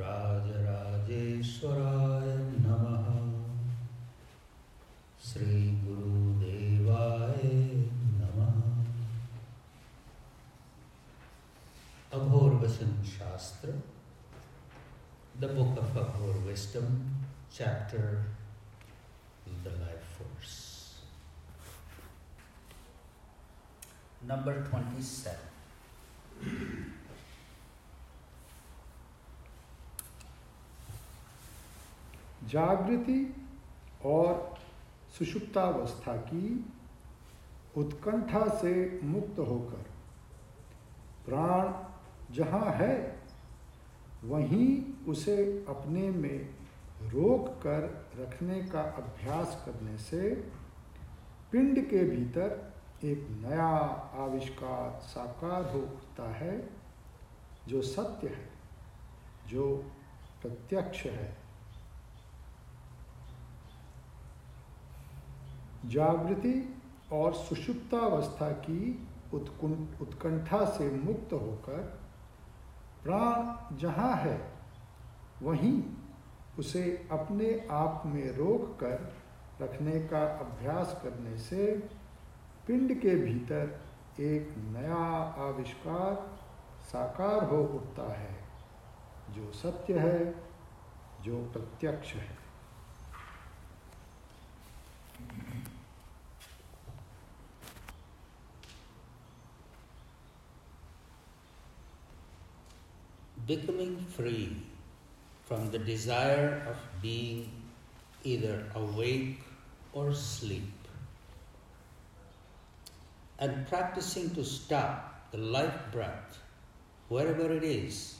राजराजेश्वराय नमः। श्रीगुरुदेवाय नमः। Aghor Shastra the book of Aghor wisdom chapter the life force number twenty seven जागृति और सुषुप्तावस्था की उत्कंठा से मुक्त होकर प्राण जहाँ है, वहीं उसे अपने में रोक कर रखने का अभ्यास करने से पिंड के भीतर एक नया आविष्कार साकार हो उठता है, जो सत्य है, जो प्रत्यक्ष है। जागृति और सुषुप्तावस्था की उत्कंठा से मुक्त होकर प्राण जहाँ है, वहीं उसे अपने आप में रोक कर रखने का अभ्यास करने से पिंड के भीतर एक नया आविष्कार साकार हो उठता है, जो सत्य है, जो प्रत्यक्ष है। Becoming free from the desire of being either awake or asleep, and practicing to stop the life breath wherever it is.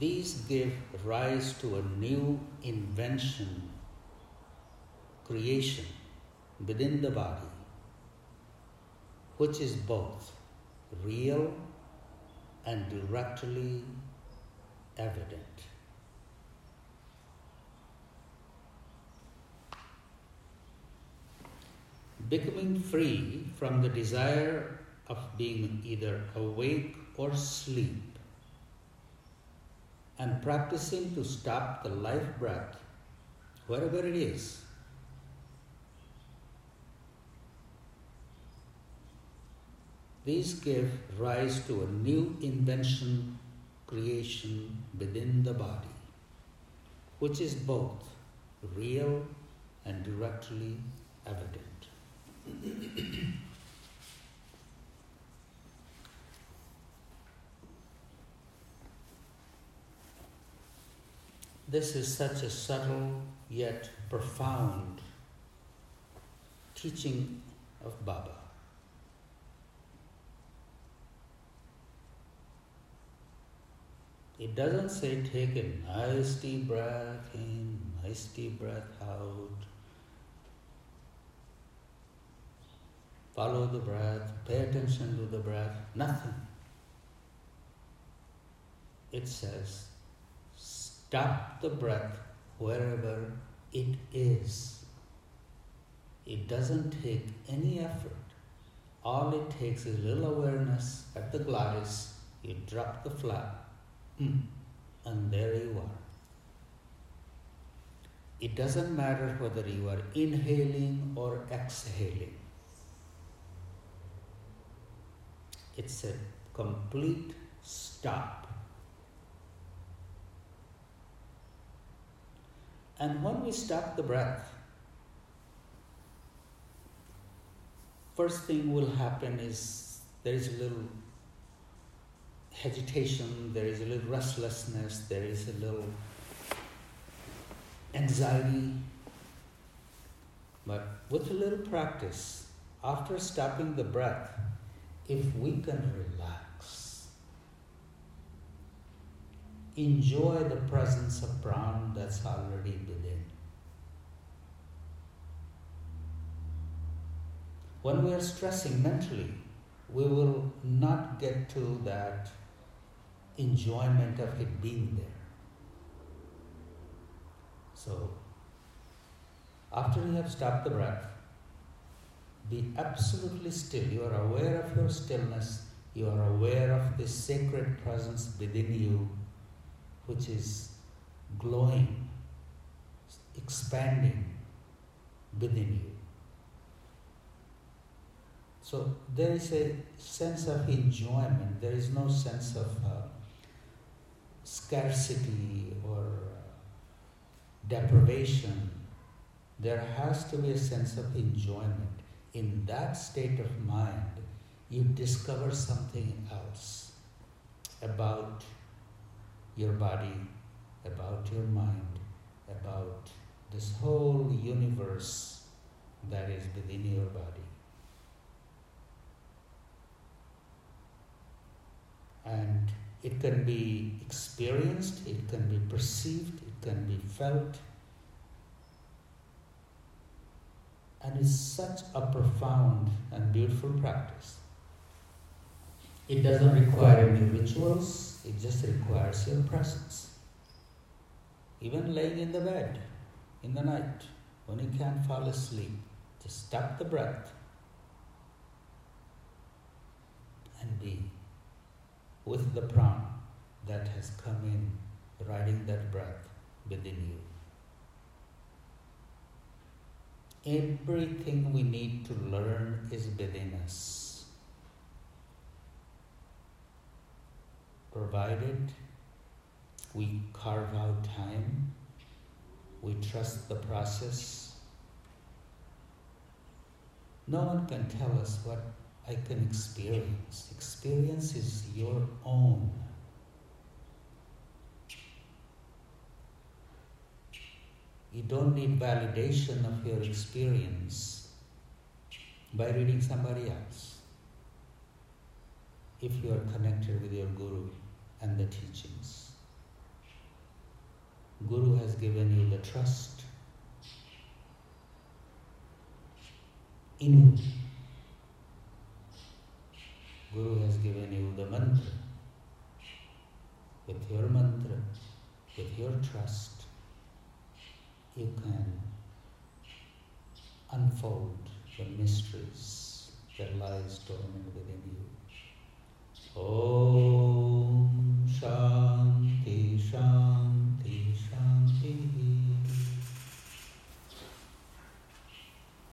These give rise to a new invention creation within the body, which is both real and directly evident. Becoming free from the desire of being either awake or asleep, and practicing to stop the life breath wherever it is These give rise to a new invention, creation within the body, which is both real and directly evident. this is such a subtle yet profound teaching of Baba. It doesn't say take a nice deep breath in, nice deep breath out. Follow the breath, pay attention to the breath, nothing. It says stop the breath wherever it is. It doesn't take any effort. All it takes is little awareness at the glottis, you drop the flap. And there you are. It doesn't matter whether you are inhaling or exhaling. It's a complete stop. And when we stop the breath, first thing will happen is there is a little agitation, there is a little restlessness, there is a little anxiety. But with a little practice, after stopping the breath, if we can relax, enjoy the presence of prana that's already within. When we are stressing mentally, we will not get to that enjoyment of it being there. So, after you have stopped the breath, be absolutely still. You are aware of your stillness. You are aware of this sacred presence within you, which is glowing, expanding within you. So there is a sense of enjoyment, there is no sense of uh, scarcity or deprivation. There has to be a sense of enjoyment. In that state of mind, you discover something else about your body, about your mind, about this whole universe that is within your body. And it can be experienced, it can be perceived, it can be felt. And it's such a profound and beautiful practice. It doesn't require any rituals, it just requires your presence. Even laying in the bed in the night when you can't fall asleep, just stop the breath and be with the prana that has come in, riding that breath within you. Everything we need to learn is within us. Provided we carve out time, we trust the process. No one can tell us what I can experience. Experience is your own. You don't need validation of your experience by reading somebody else. If you are connected with your Guru and the teachings, Guru has given you the trust in Guru has given you the mantra. With your mantra, with your trust, you can unfold the mysteries that lies dormant within you. Om Shanti Shanti